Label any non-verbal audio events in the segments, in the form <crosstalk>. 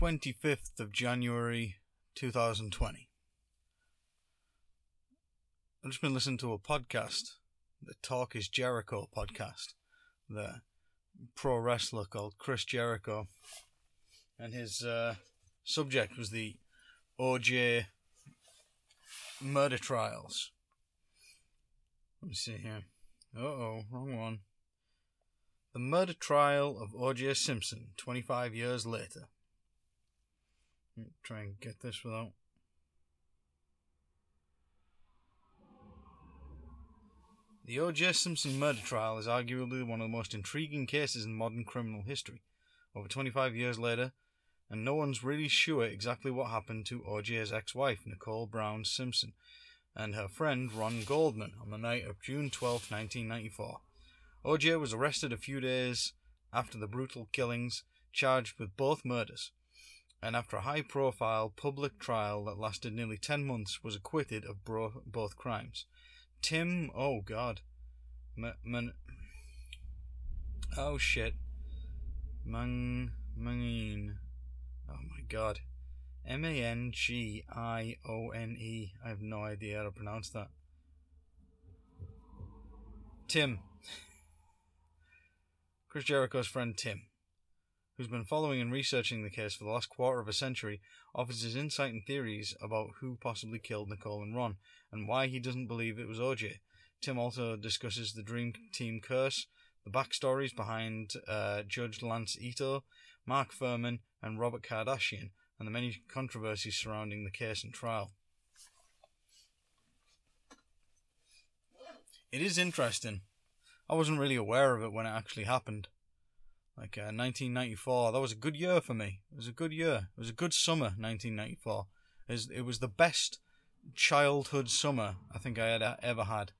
25th of January 2020. I've just been listening to a podcast, the Talk is Jericho podcast, the pro wrestler called Chris Jericho. And his uh, subject was the OJ murder trials. Let me see here. Uh oh, wrong one. The murder trial of O.J. Simpson, 25 years later. Try and get this without. The O.J. Simpson murder trial is arguably one of the most intriguing cases in modern criminal history. Over 25 years later, and no one's really sure exactly what happened to O.J.'s ex wife, Nicole Brown Simpson, and her friend Ron Goldman on the night of June 12, 1994. O.J. was arrested a few days after the brutal killings, charged with both murders, and after a high profile public trial that lasted nearly 10 months, was acquitted of bro- both crimes. Tim, oh god. M- man, oh shit. Mang. Oh my god. M A N G I O N E. I have no idea how to pronounce that. Tim. <laughs> Chris Jericho's friend Tim, who's been following and researching the case for the last quarter of a century, offers his insight and theories about who possibly killed Nicole and Ron, and why he doesn't believe it was OJ. Tim also discusses the Dream Team curse, the backstories behind uh, Judge Lance Ito, Mark Fuhrman, and Robert Kardashian, and the many controversies surrounding the case and trial. It is interesting. I wasn't really aware of it when it actually happened. Like uh, 1994, that was a good year for me. It was a good year. It was a good summer, 1994. It was, it was the best childhood summer I think I had uh, ever had.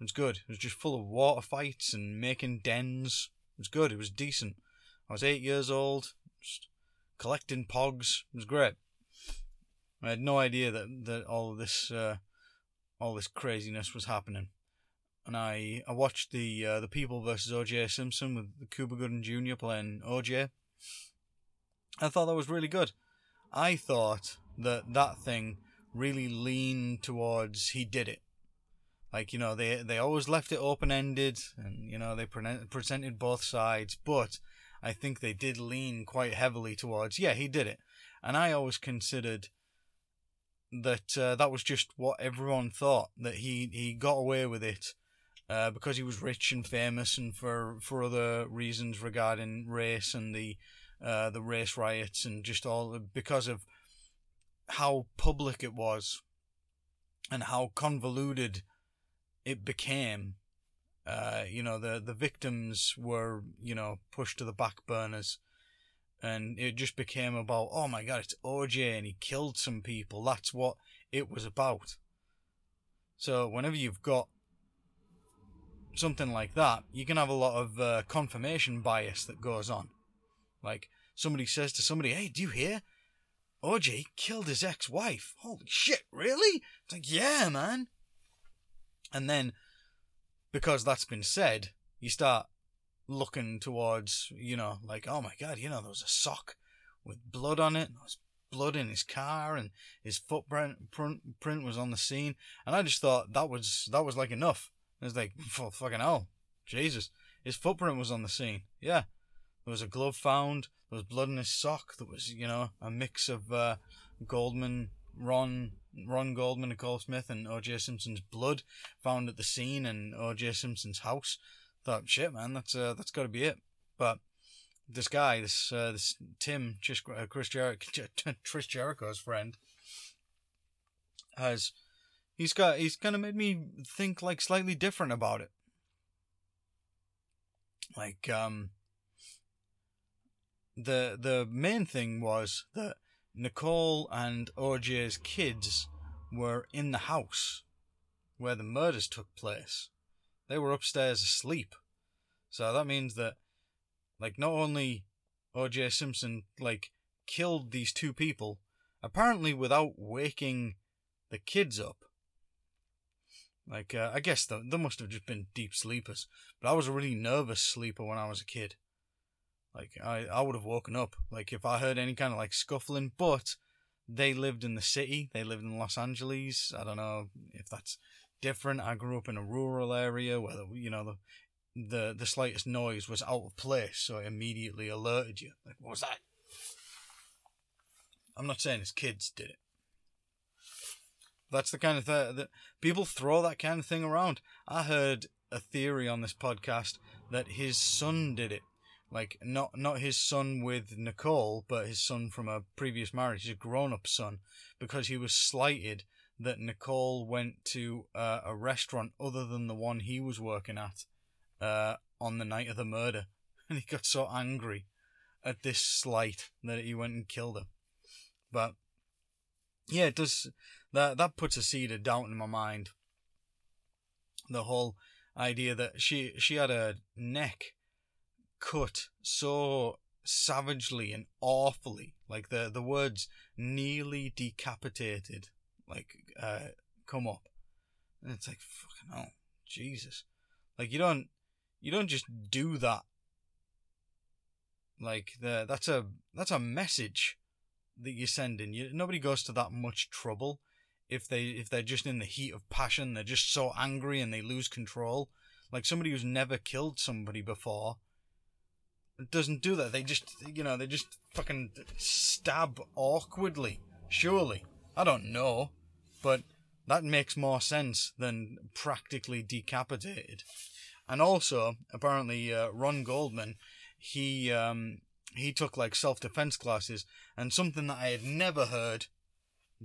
It was good. It was just full of water fights and making dens. It was good. It was decent. I was eight years old, just collecting pogs. It was great. I had no idea that, that all this uh, all this craziness was happening. And I, I watched the uh, the People versus O.J. Simpson with Cuba Gooding Jr. playing O.J. I thought that was really good. I thought that that thing really leaned towards he did it. Like you know, they they always left it open ended, and you know they pre- presented both sides, but I think they did lean quite heavily towards yeah he did it, and I always considered that uh, that was just what everyone thought that he he got away with it uh, because he was rich and famous and for for other reasons regarding race and the uh, the race riots and just all because of how public it was and how convoluted it became. Uh, you know, the the victims were you know pushed to the back burners, and it just became about oh my god, it's OJ and he killed some people. That's what it was about. So whenever you've got something like that, you can have a lot of uh, confirmation bias that goes on. Like somebody says to somebody, "Hey, do you hear? OJ killed his ex-wife. Holy shit, really?" It's like, "Yeah, man." And then, because that's been said, you start looking towards, you know, like, "Oh my god, you know, there was a sock with blood on it. There was blood in his car, and his footprint print, print was on the scene." And I just thought that was that was like enough. It was like, fucking hell, Jesus. His footprint was on the scene. Yeah. There was a glove found. There was blood in his sock. There was, you know, a mix of uh, Goldman, Ron, Ron Goldman, Nicole Smith, and O.J. Simpson's blood found at the scene in O.J. Simpson's house. Thought, shit, man, that's uh, that's got to be it. But this guy, this uh, this Tim, just uh, Chris Jericho, <laughs> Chris Jericho's friend, has he's got he's kind of made me think like slightly different about it. Like um the the main thing was that Nicole and OJ's kids were in the house where the murders took place. They were upstairs asleep. So that means that like not only OJ Simpson like killed these two people apparently without waking the kids up like, uh, I guess they, they must have just been deep sleepers. But I was a really nervous sleeper when I was a kid. Like I, I would have woken up. Like if I heard any kind of like scuffling, but they lived in the city. They lived in Los Angeles. I don't know if that's different. I grew up in a rural area where the, you know the the the slightest noise was out of place, so it immediately alerted you. Like what was that? I'm not saying his kids did it. That's the kind of thing that people throw that kind of thing around. I heard a theory on this podcast that his son did it. Like not not his son with Nicole, but his son from a previous marriage, his grown up son, because he was slighted that Nicole went to uh, a restaurant other than the one he was working at uh, on the night of the murder, <laughs> and he got so angry at this slight that he went and killed her. But yeah, it does that that puts a seed of doubt in my mind. The whole idea that she she had her neck cut so savagely and awfully, like the the words nearly decapitated, like uh, come up, and it's like fucking oh Jesus, like you don't you don't just do that. Like the that's a that's a message that you're sending. You, nobody goes to that much trouble if they if they're just in the heat of passion. They're just so angry and they lose control. Like somebody who's never killed somebody before doesn't do that. They just you know they just fucking stab awkwardly. Surely I don't know, but that makes more sense than practically decapitated. And also, apparently, uh, Ron Goldman, he um, he took like self defense classes, and something that I had never heard,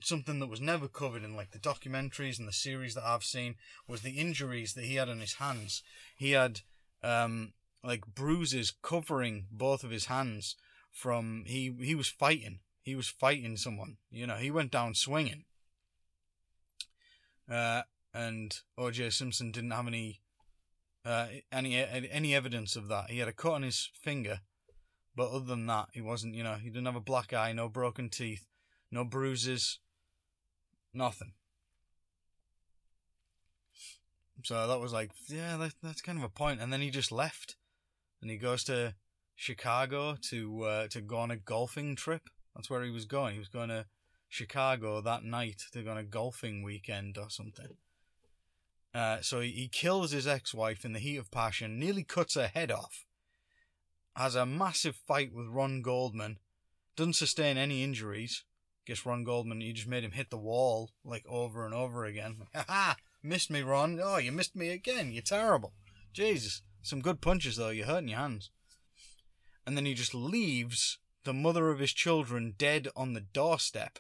something that was never covered in like the documentaries and the series that I've seen, was the injuries that he had on his hands. He had um, like bruises covering both of his hands from he he was fighting. He was fighting someone. You know, he went down swinging. Uh, and O.J. Simpson didn't have any uh, any any evidence of that. He had a cut on his finger, but other than that, he wasn't, you know, he didn't have a black eye, no broken teeth, no bruises, nothing. So that was like, yeah, that, that's kind of a point. And then he just left, and he goes to Chicago to uh, to go on a golfing trip. That's where he was going. He was going to Chicago that night to go on a golfing weekend or something. Uh, so he, he kills his ex-wife in the heat of passion, nearly cuts her head off, has a massive fight with Ron Goldman, doesn't sustain any injuries. Guess Ron Goldman, you just made him hit the wall like over and over again. <laughs> Ha ha! Missed me, Ron. Oh, you missed me again. You're terrible. Jesus. Some good punches, though. You're hurting your hands. And then he just leaves the mother of his children dead on the doorstep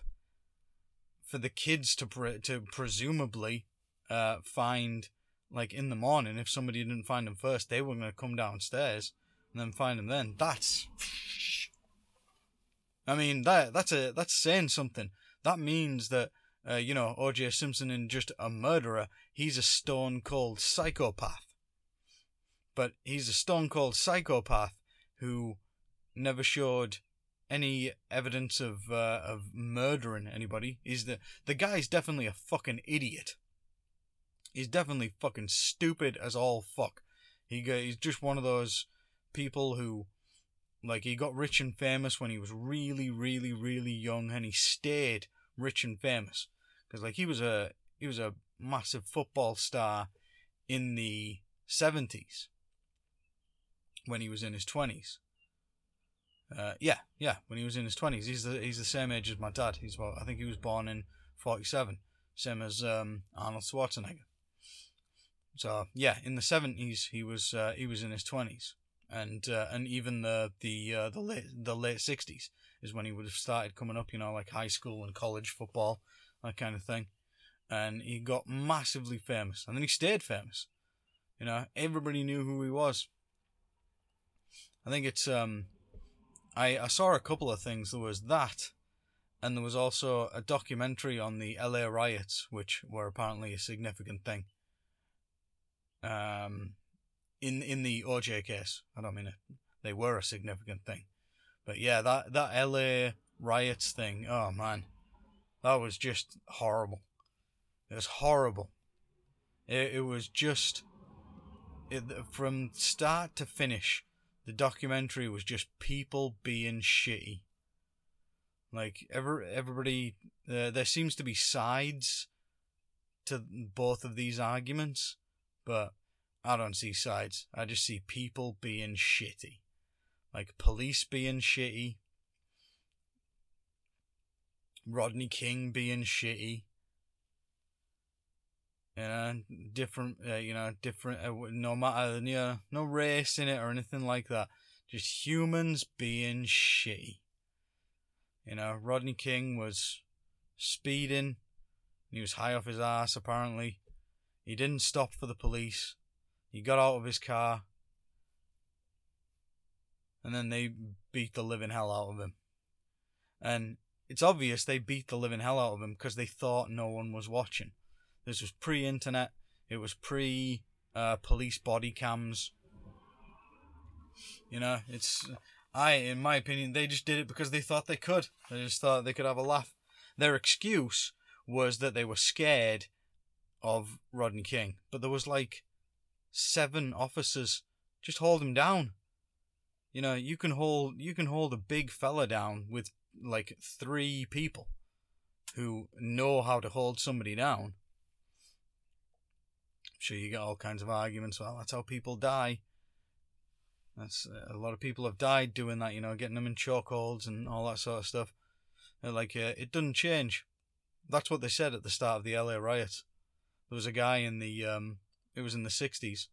for the kids to pre- to presumably uh, find like in the morning if somebody didn't find them first they were going to come downstairs and then find him then. That's. I mean that that's a that's saying something. That means that uh, you know O.J. Simpson isn't just a murderer. He's a stone cold psychopath. But he's a stone cold psychopath who never showed any evidence of uh, of murdering anybody. He's the the guy's definitely a fucking idiot. He's definitely fucking stupid as all fuck. He he's just one of those people who like he got rich and famous when he was really really really young and he stayed rich and famous. Because like he was a he was a massive football star in the 70s when he was in his 20s uh, yeah yeah when he was in his 20s he's the he's the same age as my dad. He's well i think he was born in 47 same as um, arnold schwarzenegger. So yeah in the 70s he was uh, he was in his 20s and uh, and even the the uh, the late the late sixties is when he would have started coming up, you know, like high school and college football, that kind of thing. And he got massively famous, and then he stayed famous. You know, everybody knew who he was. I think it's um, I I saw a couple of things. There was that, and there was also a documentary on the L.A. riots, which were apparently a significant thing. Um, in in the OJ case. I don't mean it. They were a significant thing, but yeah, that that LA riots thing. Oh man, that was just horrible. It was horrible. It it was just it, from start to finish. The documentary was just people being shitty. Like ever, everybody, uh, there seems to be sides to both of these arguments, but I don't see sides. I just see people being shitty, like police being shitty, Rodney King being shitty. You know, different. Uh, you know, different. Uh, no matter, you know, no race in it or anything like that. Just humans being shitty. You know, Rodney King was speeding. He was high off his ass. Apparently, he didn't stop for the police. He got out of his car, and then they beat the living hell out of him. And it's obvious they beat the living hell out of him because they thought no one was watching. This was pre internet, it was pre uh, police body cams. You know, it's. I, in my opinion, they just did it because they thought they could. They just thought they could have a laugh. Their excuse was that they were scared of Rodney King, but there was like seven officers. Just hold him down. You know, you can hold you can hold a big fella down with like three people who know how to hold somebody down. I'm sure you get all kinds of arguments. Well, that's how people die. That's a lot of people have died doing that. You know, getting them in chokeholds and all that sort of stuff. Like uh, it doesn't change. That's what they said at the start of the LA riots. There was a guy in the um, it was in the sixties.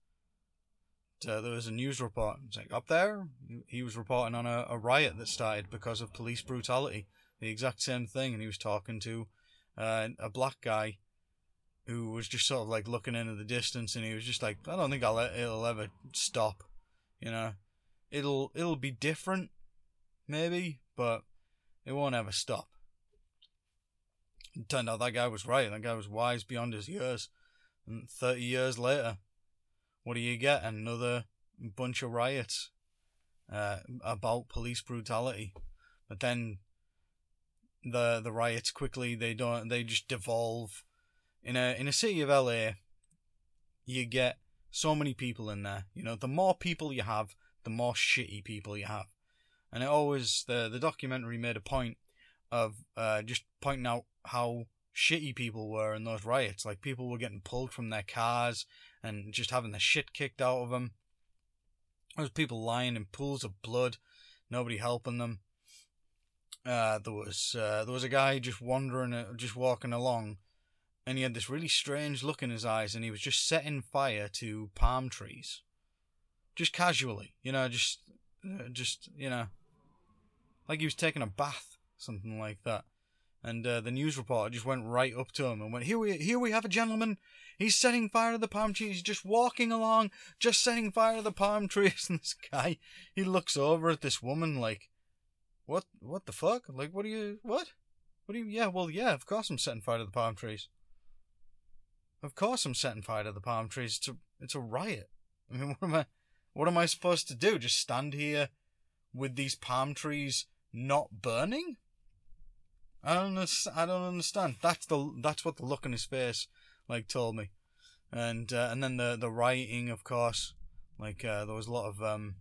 Uh, there was a news report. It's like up there, he was reporting on a, a, riot that started because of police brutality. The exact same thing, and he was talking to uh, a black guy who was just sort of like looking into the distance, and he was just like, "I don't think I'll it'll ever stop." You know, it'll it'll be different, maybe, but it won't ever stop. It turned out that guy was right. That guy was wise beyond his years. And 30 years later, what do you get? Another bunch of riots uh, about police brutality. But then the the riots quickly they don't they just devolve. In a in a city of LA, you get so many people in there. You know, the more people you have, the more shitty people you have. And it always the the documentary made a point of uh, just pointing out how shitty people were in those riots. Like people were getting pulled from their cars and just having the shit kicked out of them. There was people lying in pools of blood, nobody helping them. Uh, there was uh, there was a guy just wandering, uh, just walking along, and he had this really strange look in his eyes, and he was just setting fire to palm trees, just casually, you know, just uh, just you know, like he was taking a bath, something like that. And uh, the news reporter just went right up to him and went, "Here we, here we have a gentleman. He's setting fire to the palm trees. He's just walking along, just setting fire to the palm <laughs> trees." And this guy, he looks over at this woman like, "What? What the fuck? Like, what are you? What? What do you? Yeah, well, yeah. Of course, I'm setting fire to the palm trees. Of course, I'm setting fire to the palm trees. It's a, it's a riot. I mean, <laughs> what am I, what am I supposed to do? Just stand here with these palm trees not burning?" I don't I don't understand. That's the that's what the look on his face like told me, and uh, and then the the writing, of course, like uh, there was a lot of um.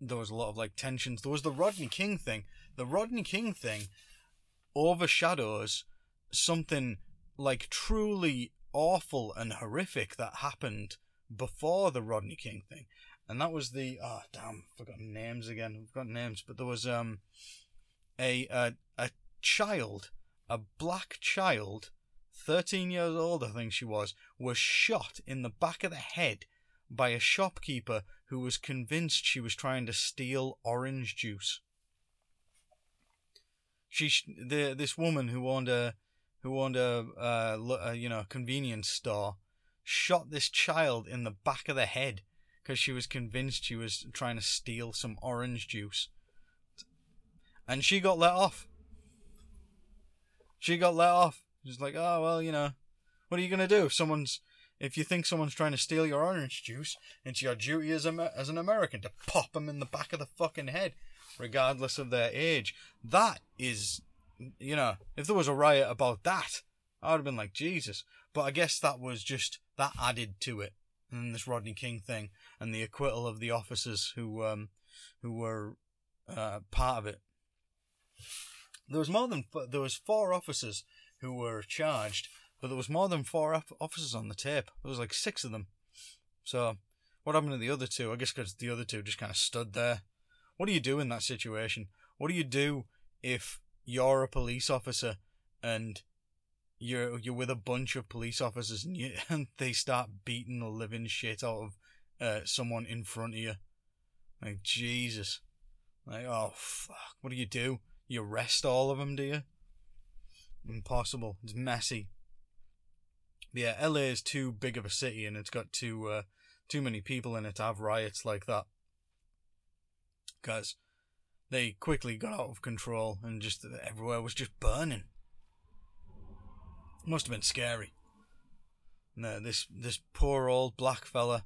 There was a lot of like tensions. There was the Rodney King thing. The Rodney King thing overshadows something like truly awful and horrific that happened before the Rodney King thing, and that was the oh damn, i forgotten names again. I've got names, but there was um a, a a child, a black child, thirteen years old, I think she was, was shot in the back of the head by a shopkeeper who was convinced she was trying to steal orange juice. She, the this woman who owned a, who owned a, you know, convenience store, shot this child in the back of the head because she was convinced she was trying to steal some orange juice and she got let off. She got let off. She's like, oh well, you know, what are you gonna do if someone's if you think someone's trying to steal your orange juice, it's your duty as a as an American to pop them in the back of the fucking head, regardless of their age. That is, you know, if there was a riot about that, I would have been like Jesus. But I guess that was just that added to it, and this Rodney King thing, and the acquittal of the officers who um, who were uh, part of it. There was more than there was four officers who were charged, but there was more than four officers on the tape. There was like six of them. So, what happened to the other two? I guess because the other two just kind of stood there. What do you do in that situation? What do you do if you're a police officer and you're you're with a bunch of police officers and you <laughs> and they start beating the living shit out of uh, someone in front of you? Like Jesus, like oh fuck, what do you do? You arrest all of them, do you? Impossible. It's messy. But yeah, LA is too big of a city and it's got too uh, too many people in it to have riots like that. Because they quickly got out of control and just everywhere was just burning. Must have been scary. No, this this poor old black fella.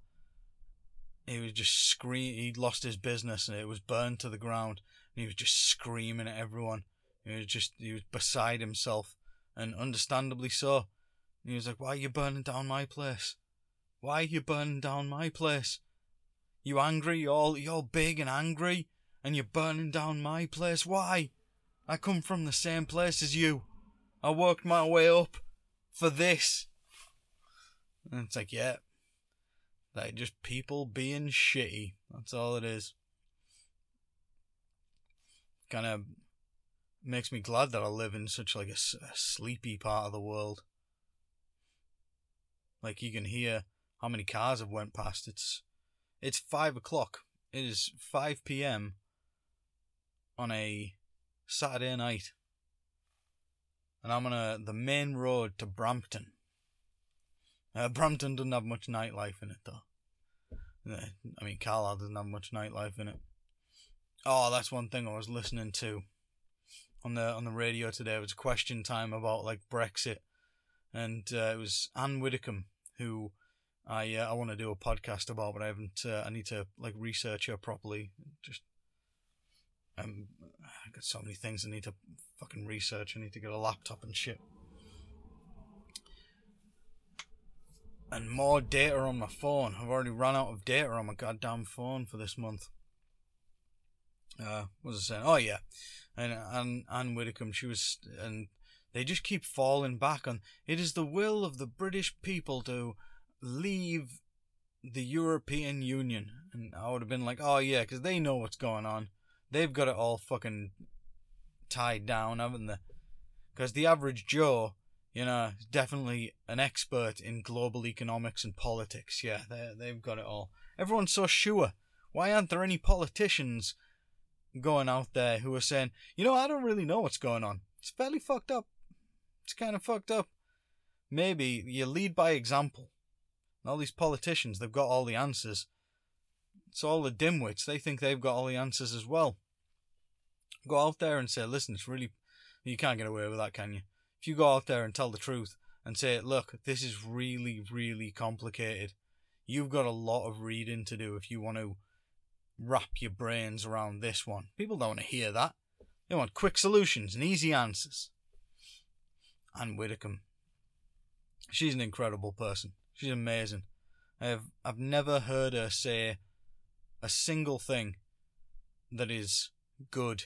He was just scream. He'd lost his business and it was burned to the ground. He was just screaming at everyone. He was just he was beside himself, and understandably so. He was like, "Why are you burning down my place? Why are you burning down my place? You angry? You're you're big and angry, and you're burning down my place. Why? I come from the same place as you. I worked my way up for this." And it's like, yeah, like just people being shitty. That's all it is. Kind of makes me glad that I live in such like a, a sleepy part of the world. Like you can hear how many cars have went past. It's it's five o'clock. It is five p.m. on a Saturday night, and I'm on a, the main road to Brampton. Uh, Brampton doesn't have much nightlife in it though. Uh, I mean, Carlisle doesn't have much nightlife in it. Oh, that's one thing I was listening to on the on the radio today. It was question time about like Brexit, and uh, it was Anne Widdecombe who I uh, I want to do a podcast about, but I haven't. Uh, I need to like research her properly. Just um, I got so many things I need to fucking research. I need to get a laptop and shit. And more data on my phone. I've already run out of data on my goddamn phone for this month. Uh, what was I saying? Oh yeah, and and Anne Widdecombe, she was, and they just keep falling back on. It is the will of the British people to leave the European Union, and I would have been like, oh yeah, because they know what's going on. They've got it all fucking tied down, haven't they? Because the average Joe, you know, is definitely an expert in global economics and politics. Yeah, they they've got it all. Everyone's so sure. Why aren't there any politicians going out there who are saying, you know, I don't really know what's going on. It's fairly fucked up. It's kind of fucked up. Maybe you lead by example. all these politicians, they've got all the answers. It's all the dimwits. They think they've got all the answers as well. Go out there and say, listen, it's really. You can't get away with that, can you? If you go out there and tell the truth and say, look, this is really, really complicated, you've got a lot of reading to do if you want to wrap your brains around this one. People don't want to hear that. They want quick solutions and easy answers. Anne Widdecombe. She's an incredible person. She's amazing. I've I've never heard her say a single thing that is good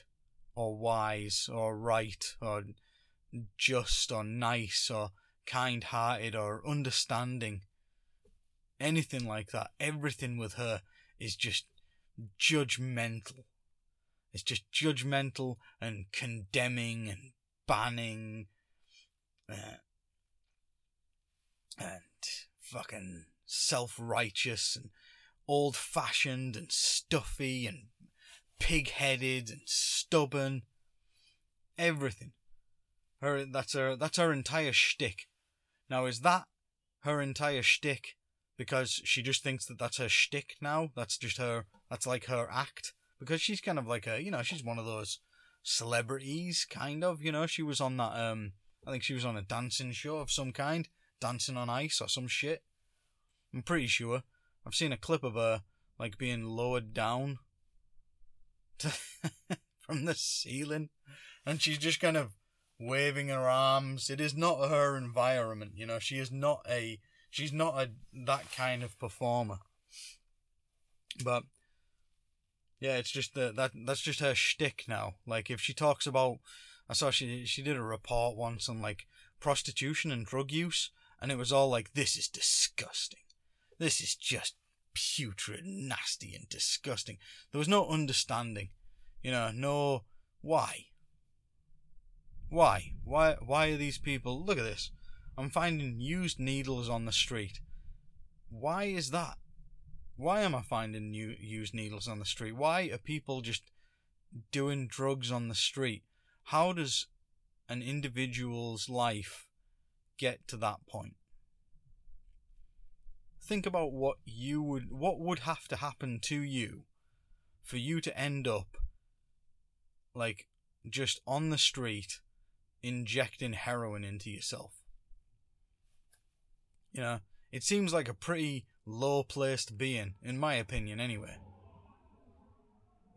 or wise or right or just or nice or kind hearted or understanding. Anything like that. Everything with her is just judgmental. It's just judgmental and condemning and banning uh, and fucking self righteous and old fashioned and stuffy and pig headed and stubborn. Everything. Her that's her that's her entire shtick. Now is that her entire shtick because she just thinks that that's her shtick now? That's just her that's like her act. Because she's kind of like a you know she's one of those celebrities kind of you know. She was on that um I think she was on a dancing show of some kind dancing on ice or some shit. I'm pretty sure. I've seen a clip of her like being lowered down <laughs> from the ceiling and she's just kind of waving her arms. It is not her environment you know. She is not a she's not a that kind of performer But yeah, it's just the, that that's just her shtick now. Like if she talks about, I saw she she did a report once on like prostitution and drug use, and it was all like, "This is disgusting. This is just putrid, nasty, and disgusting." There was no understanding, you know, no why. Why? Why? Why are these people? Look at this. I'm finding used needles on the street. Why is that? Why am I finding new used needles on the street? Why are people just doing drugs on the street? How does an individual's life get to that point? Think about what you would what would have to happen to you for you to end up like just on the street injecting heroin into yourself. You know, it seems like a pretty low place to be in, in my opinion, anyway.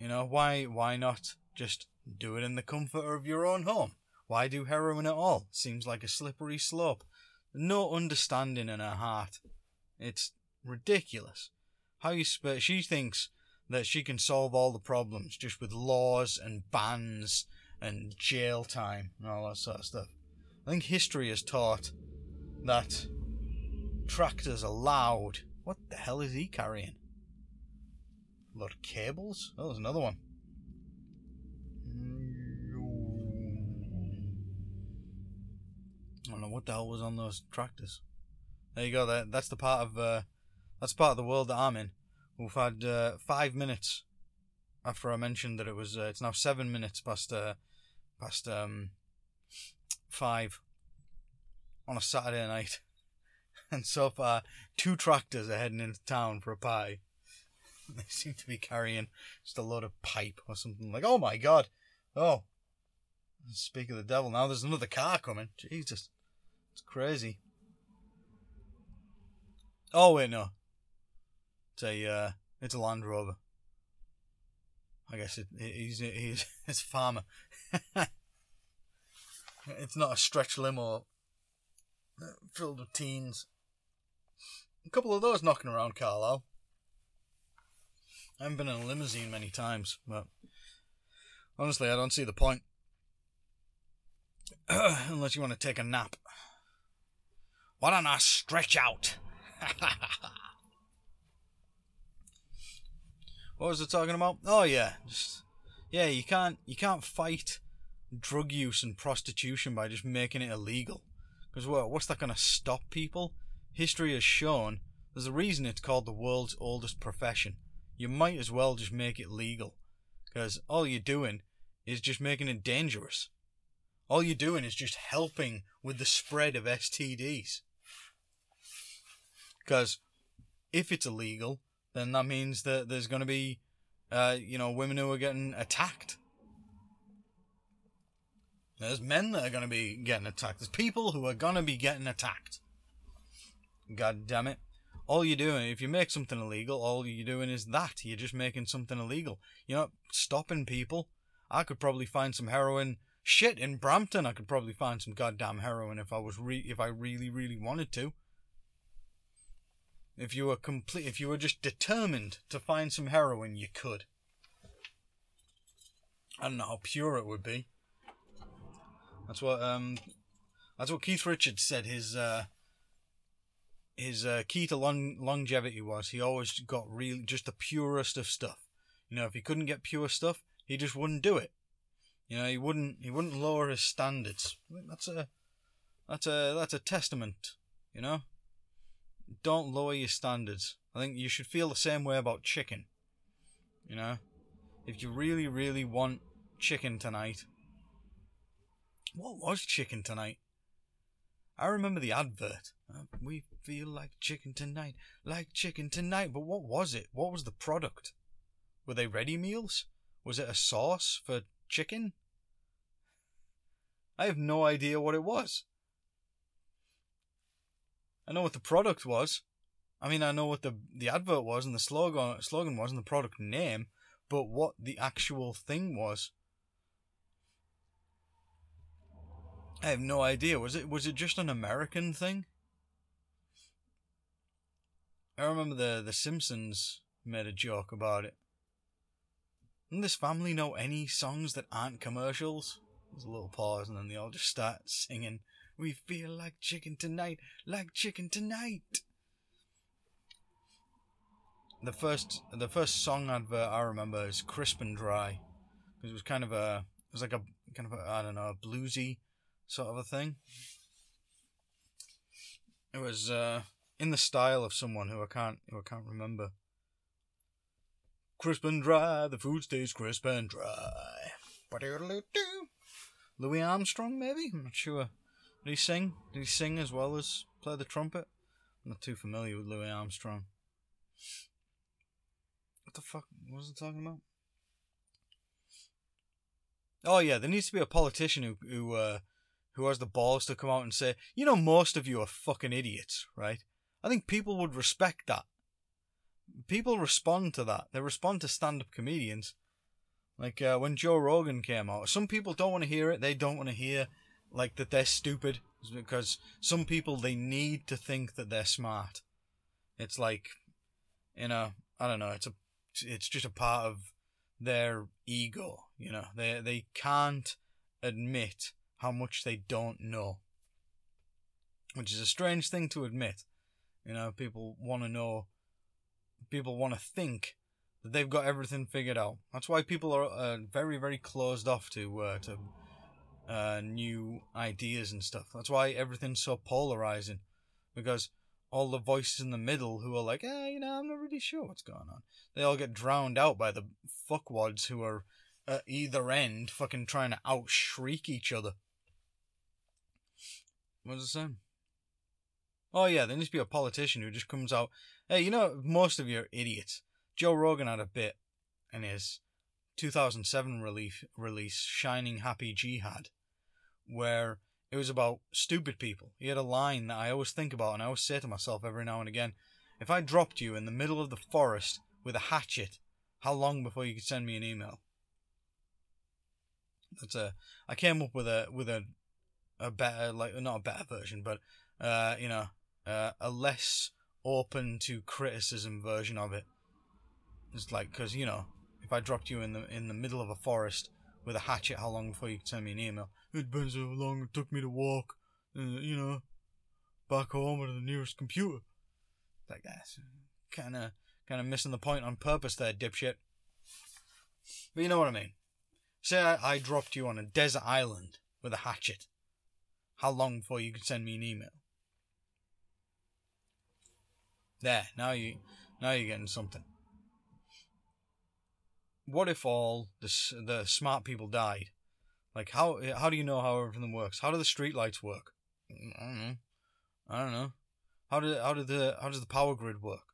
You know, why why not just do it in the comfort of your own home? Why do heroin at all? Seems like a slippery slope. No understanding in her heart. It's ridiculous. How you sp- she thinks that she can solve all the problems just with laws and bans and jail time and all that sort of stuff. I think history has taught that tractors are loud. What the hell is he carrying? A lot of cables? Oh, there's another one. I don't know what the hell was on those tractors. There you go. That that's the part of uh, that's part of the world that I'm in. We've had uh, five minutes after I mentioned that it was. Uh, it's now seven minutes past uh, past um, five on a Saturday night, <laughs> and so far two tractors are heading into town for a pie. <laughs> They seem to be carrying just a load of pipe or something like. Oh my god! Oh, speak of the devil. Now there's another car coming. Jesus, it's crazy. Oh wait, no. It's a uh, it's a Land Rover. I guess it, he's he's <laughs> it's a farmer. it's not a stretch limo filled with teens. Couple of those knocking around Carlisle. I haven't been in a limousine many times, but honestly, I don't see the point. <clears throat> Unless you want to take a nap. Why don't I stretch out? <laughs> what was it talking about? Oh yeah, just yeah. You can't you can't fight drug use and prostitution by just making it illegal. Because well, what's that going to stop people? History has shown there's a reason it's called the world's oldest profession. You might as well just make it legal. Because all you're doing is just making it dangerous. All you're doing is just helping with the spread of STDs. Because if it's illegal, then that means that there's going to be, uh, you know, women who are getting attacked there's men that are going to be getting attacked. There's people who are going to be getting attacked. God damn it. All you're doing, if you make something illegal, all you're doing is that. You're just making something illegal. You're not stopping people. I could probably find some heroin. Shit, in Brampton, I could probably find some goddamn heroin if I was re- if I really, really wanted to. If you were complete, if you were just determined to find some heroin, you could. I don't know how pure it would be. That's what um, that's what Keith Richards said. His uh, his uh, key to long- longevity was he always got really just the purest of stuff. You know, if he couldn't get pure stuff, he just wouldn't do it. You know, he wouldn't he wouldn't lower his standards. That's a that's a that's a testament. You know, don't lower your standards. I think you should feel the same way about chicken. You know, if you really really want chicken tonight, what was chicken tonight? I remember the advert. Uh, we feel like chicken tonight, like chicken tonight. But what was it? What was the product? Were they ready meals? Was it a sauce for chicken? I have no idea what it was. I know what the product was. I mean, I know what the the advert was and the slogan slogan was and the product name, but what the actual thing was, I have no idea. Was it was it just an American thing? I remember the the Simpsons made a joke about it. Doesn't this family know any songs that aren't commercials? There's a little pause and then they all just start singing, We feel like chicken tonight, like chicken tonight. The first the first song advert I remember is Crisp and Dry. because It was kind of a it was like a kind of a I don't know, a bluesy sort of a thing. It was uh, in the style of someone who I can't who I can't remember. Crisp and dry, the food stays crisp and dry. Louis Armstrong, maybe? I'm not sure. Did he sing? Did he sing as well as play the trumpet? I'm not too familiar with Louis Armstrong. What the fuck was I talking about? Oh yeah, there needs to be a politician who who uh, who has the balls to come out and say, you know, most of you are fucking idiots, right? I think people would respect that. People respond to that. They respond to stand-up comedians. Like uh, when Joe Rogan came out, some people don't want to hear it. They don't want to hear like that they're stupid because some people they need to think that they're smart. It's like, you know, I don't know. It's a, it's just a part of their ego. You know, they they can't admit how much they don't know, which is a strange thing to admit. You know, people want to know, people want to think that they've got everything figured out. That's why people are uh, very, very closed off to uh, to uh, new ideas and stuff. That's why everything's so polarizing, because all the voices in the middle who are like, eh, you know, I'm not really sure what's going on. They all get drowned out by the fuckwads who are at either end, fucking trying to out shriek each other. What was it saying? Oh yeah, there needs to be a politician who just comes out. Hey, you know, most of you are idiots. Joe Rogan had a bit in his 2007 release, release Shiny Happy Jihad, where it was about stupid people. He had a line that I always think about and I always say to myself every now and again if I dropped you in the middle of the forest with a hatchet, how long before you could send me an email? That's a. I came up with a with a a better like not a better version, but uh, you know, uh, a less open to criticism version of it. It's like because you know, if I dropped you in the in the middle of a forest with a hatchet, how long before you could send me an email? It depends how long it took me to walk, uh, you know, back home to the nearest computer. Like that, kind of kind of missing the point on purpose there, dipshit. But you know what I mean. Say I, I dropped you on a desert island with a hatchet. How long before you can send me an email? There, now you now you're getting something. What if all the the smart people died? Like how how do you know how everything works? How do the streetlights work? I don't know. I don't know. How do how do the how does the power grid work?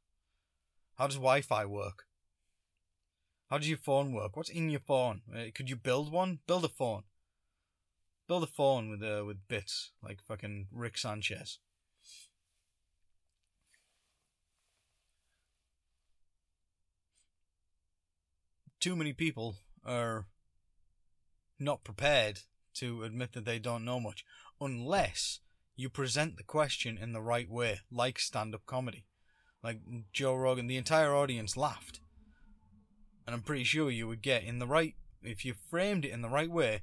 How does Wi-Fi work? How does your phone work? What's in your phone? Uh, could you build one? Build a phone. Build a phone with uh, with bits like fucking Rick Sanchez. Too many people are not prepared to admit that they don't know much unless you present the question in the right way, like stand up comedy. Like Joe Rogan, the entire audience laughed. And I'm pretty sure you would get in the right, if you framed it in the right way,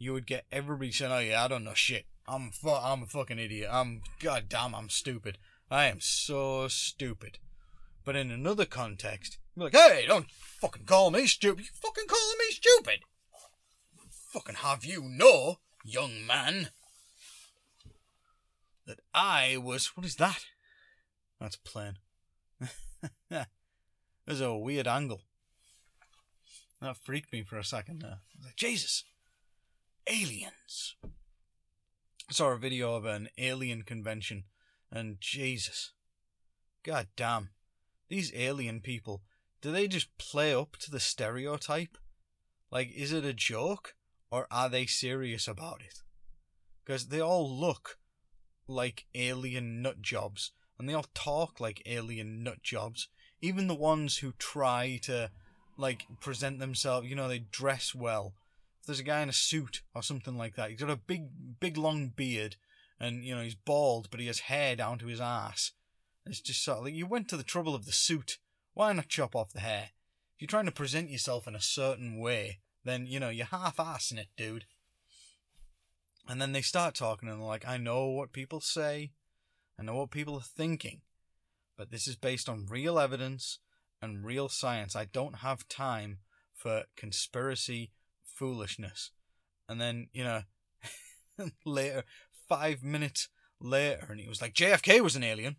you would get everybody saying, "Oh yeah, I don't know shit. I'm fu- I'm a fucking idiot. I'm goddamn, I'm stupid. I am so stupid." But in another context, you're like, "Hey, don't fucking call me stupid. You fucking calling me stupid? Fucking have you know, young man, that I was what is that? That's plain. <laughs> There's a weird angle. That freaked me for a second there. Like, Jesus aliens. I saw a video of an alien convention, and Jesus, god damn, these alien people, do they just play up to the stereotype? Like, is it a joke, or are they serious about it? Because they all look like alien nut jobs, and they all talk like alien nut jobs. Even the ones who try to, like, present themselves, you know, they dress well there's a guy in a suit or something like that, he's got a big, big long beard, and you know he's bald, but he has hair down to his ass. It's just sort of like you went to the trouble of the suit Why not chop off the hair? If you're trying to present yourself in a certain way, then, you know, you're half assing it, dude. And then they start talking and they're like, I know what people say, I know what people are thinking, but this is based on real evidence and real science. I don't have time for conspiracy foolishness. And then, you know, <laughs> later, five minutes later, and he was like, JFK was an alien.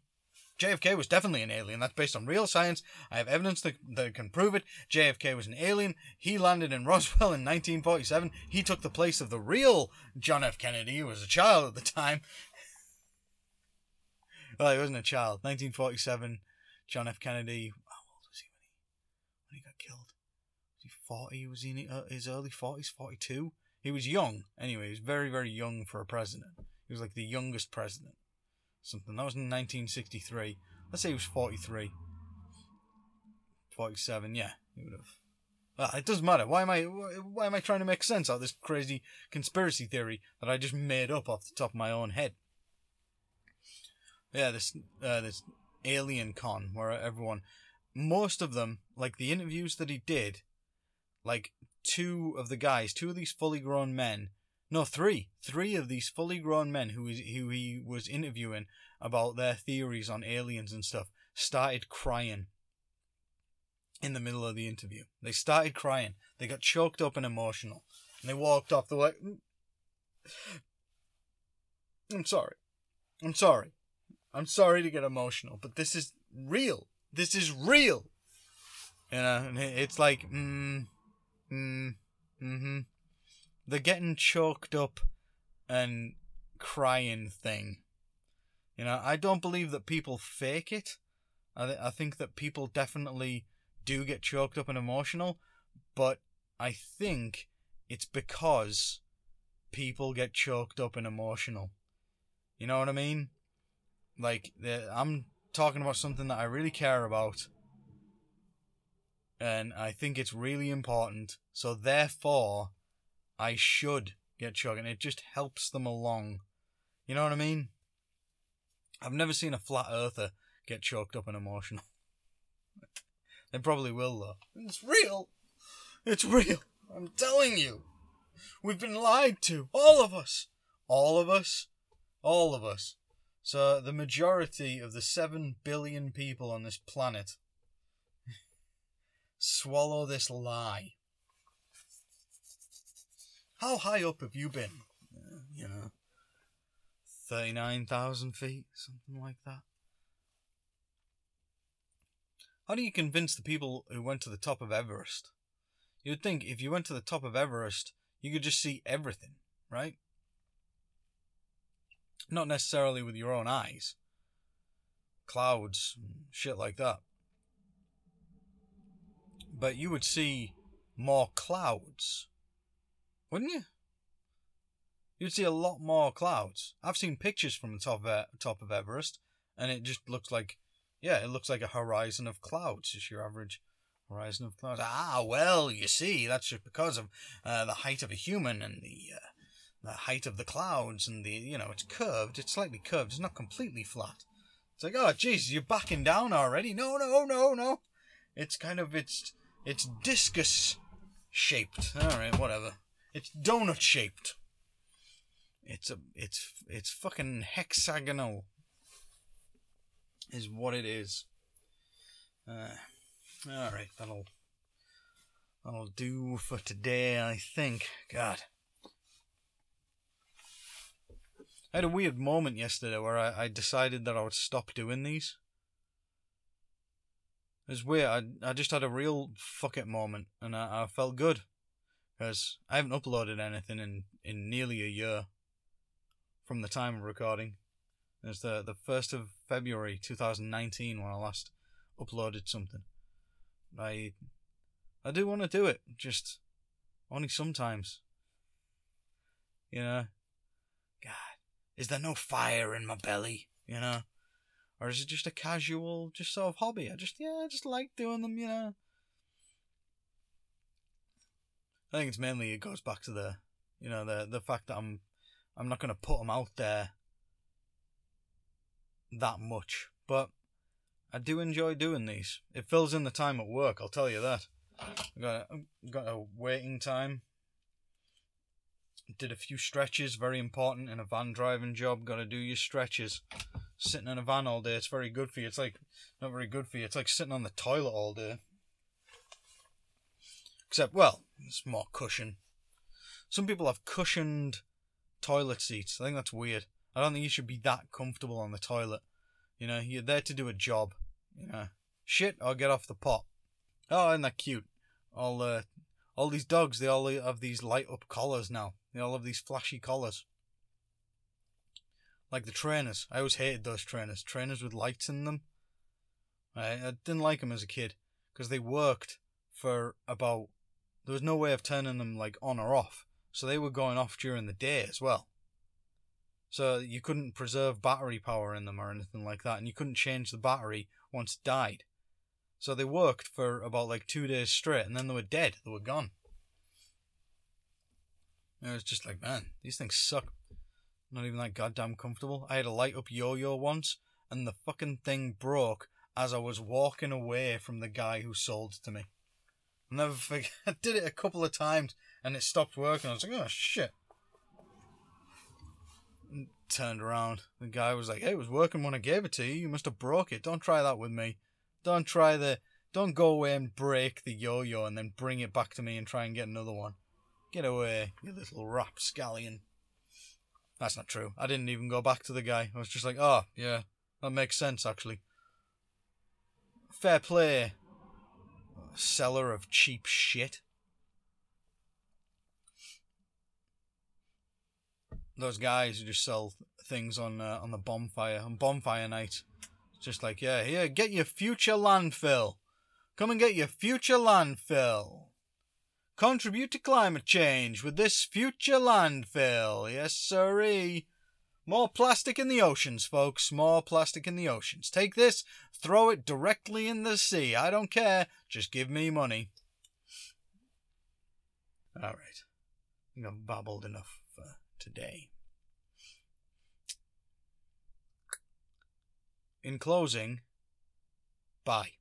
JFK was definitely an alien. That's based on real science. I have evidence that, that can prove it. JFK was an alien. He landed in Roswell in 1947. He took the place of the real John F. Kennedy, who was a child at the time. <laughs> well, he wasn't a child. 1947, John F. Kennedy. 40. He was in uh, his early 40s, 42. He was young. Anyway, he was very, very young for a president. He was like the youngest president. Something. That was in 1963. Let's say he was 43. 47. Yeah, he would have. Uh, it doesn't matter. Why am I why am I trying to make sense out of this crazy conspiracy theory that I just made up off the top of my own head? Yeah, this uh, this alien con where everyone, most of them, like the interviews that he did, like two of the guys, two of these fully grown men no, three. Three of these fully grown men who, who he was interviewing about their theories on aliens and stuff started crying in the middle of the interview. They started crying. They got choked up and emotional. And they walked off. the way. Mm, I'm sorry. I'm sorry. I'm sorry to get emotional, but this is real. This is real. You know, it's like, mm, mm, mm-hmm the getting choked up and crying thing. You know, I don't believe that people fake it. I, th- I think that people definitely do get choked up and emotional, but I think it's because people get choked up and emotional. You know what I mean? Like, I'm talking about something that I really care about, and I think it's really important. So, therefore, I should get choked, and it just helps them along. You know what I mean? I've never seen a flat earther get choked up and emotional. <laughs> they probably will though. It's real. It's real. I'm telling you. We've been lied to. All of us. All of us. All of us. So the majority of the 7 billion people on this planet <laughs> swallow this lie. How high up have you been? Uh, you know, 39,000 feet, something like that. How do you convince the people who went to the top of Everest? You'd think if you went to the top of Everest, you could just see everything, right? Not necessarily with your own eyes. Clouds, shit like that. But you would see more clouds wouldn't you? You'd see a lot more clouds. I've seen pictures from the top of, top of Everest, and it just looks like, yeah, it looks like a horizon of clouds, just your average horizon of clouds. Ah, well, you see, that's just because of uh, the height of a human and the uh, the height of the clouds and the you know it's curved. It's slightly curved. It's not completely flat. It's like, oh, jeez, you're backing down already. No, no, no, no. It's kind of it's it's discus shaped. All right, whatever. It's donut shaped. It's a it's it's fucking hexagonal. Is what it is. Uh, all right, that'll that'll do for today. I think. God. I had a weird moment yesterday where I, I decided that I would stop doing these. It was weird. I, I just had a real fuck it moment and I, I felt good because I haven't uploaded anything in, in nearly a year from the time of recording. It's the the first of February 2019 when I last uploaded something. I I do want to do it, just only sometimes. You know, God, is there no fire in my belly? You know, or is it just a casual, just sort of hobby? I just yeah, I just like doing them. You know, I think it's mainly it goes back to the, you know, the the fact that I'm, I'm not gonna put them out there that much, but I do enjoy doing these. It fills in the time at work, I'll tell you that. I got a, got a waiting time. Did a few stretches, very important in a van driving job. Got to do your stretches. Sitting in a van all day, it's very good for you. It's like not very good for you. It's like sitting on the toilet all day. Except, well, it's more cushion. Some people have cushioned toilet seats. I think that's weird. I don't think you should be that comfortable on the toilet. You know, you're there to do a job. You know, shit or get off the pot. Oh, isn't that cute? All uh, all these dogs, they all have these light up collars now. They all have these flashy collars. Like the trainers. I always hated those trainers. Trainers with lights in them. I, I didn't like them as a kid because they worked for about. There was no way of turning them like on or off, so they were going off during the day as well. So you couldn't preserve battery power in them or anything like that, and you couldn't change the battery once it died. So they worked for about like two days straight, and then they were dead. They were gone. It was just like, man, these things suck. Not even that goddamn comfortable. I had a light up yo yo once, and the fucking thing broke as I was walking away from the guy who sold it to me. I'll never forget. <laughs> I did it a couple of times, and it stopped working. I was like, oh shit. And turned around. The guy was like, hey, it was working when I gave it to you. You must have broke it. Don't try that with me. Don't try the. Don't go away and break the yo yo and then bring it back to me and try and get another one. Get away, you little rapscallion. That's not true. I didn't even go back to the guy. I was just like, oh, yeah, that makes sense, actually. Fair play. Seller of cheap shit. Those guys who just sell things on uh, on the bonfire on bonfire night, just like yeah, here, get your future landfill. Come and get your future landfill. Contribute to climate change with this future landfill. Yes, sirree. More plastic in the oceans, folks. More plastic in the oceans. Take this, throw it directly in the sea. I don't care. Just give me money. All right. I think I've babbled enough for today. In closing, bye.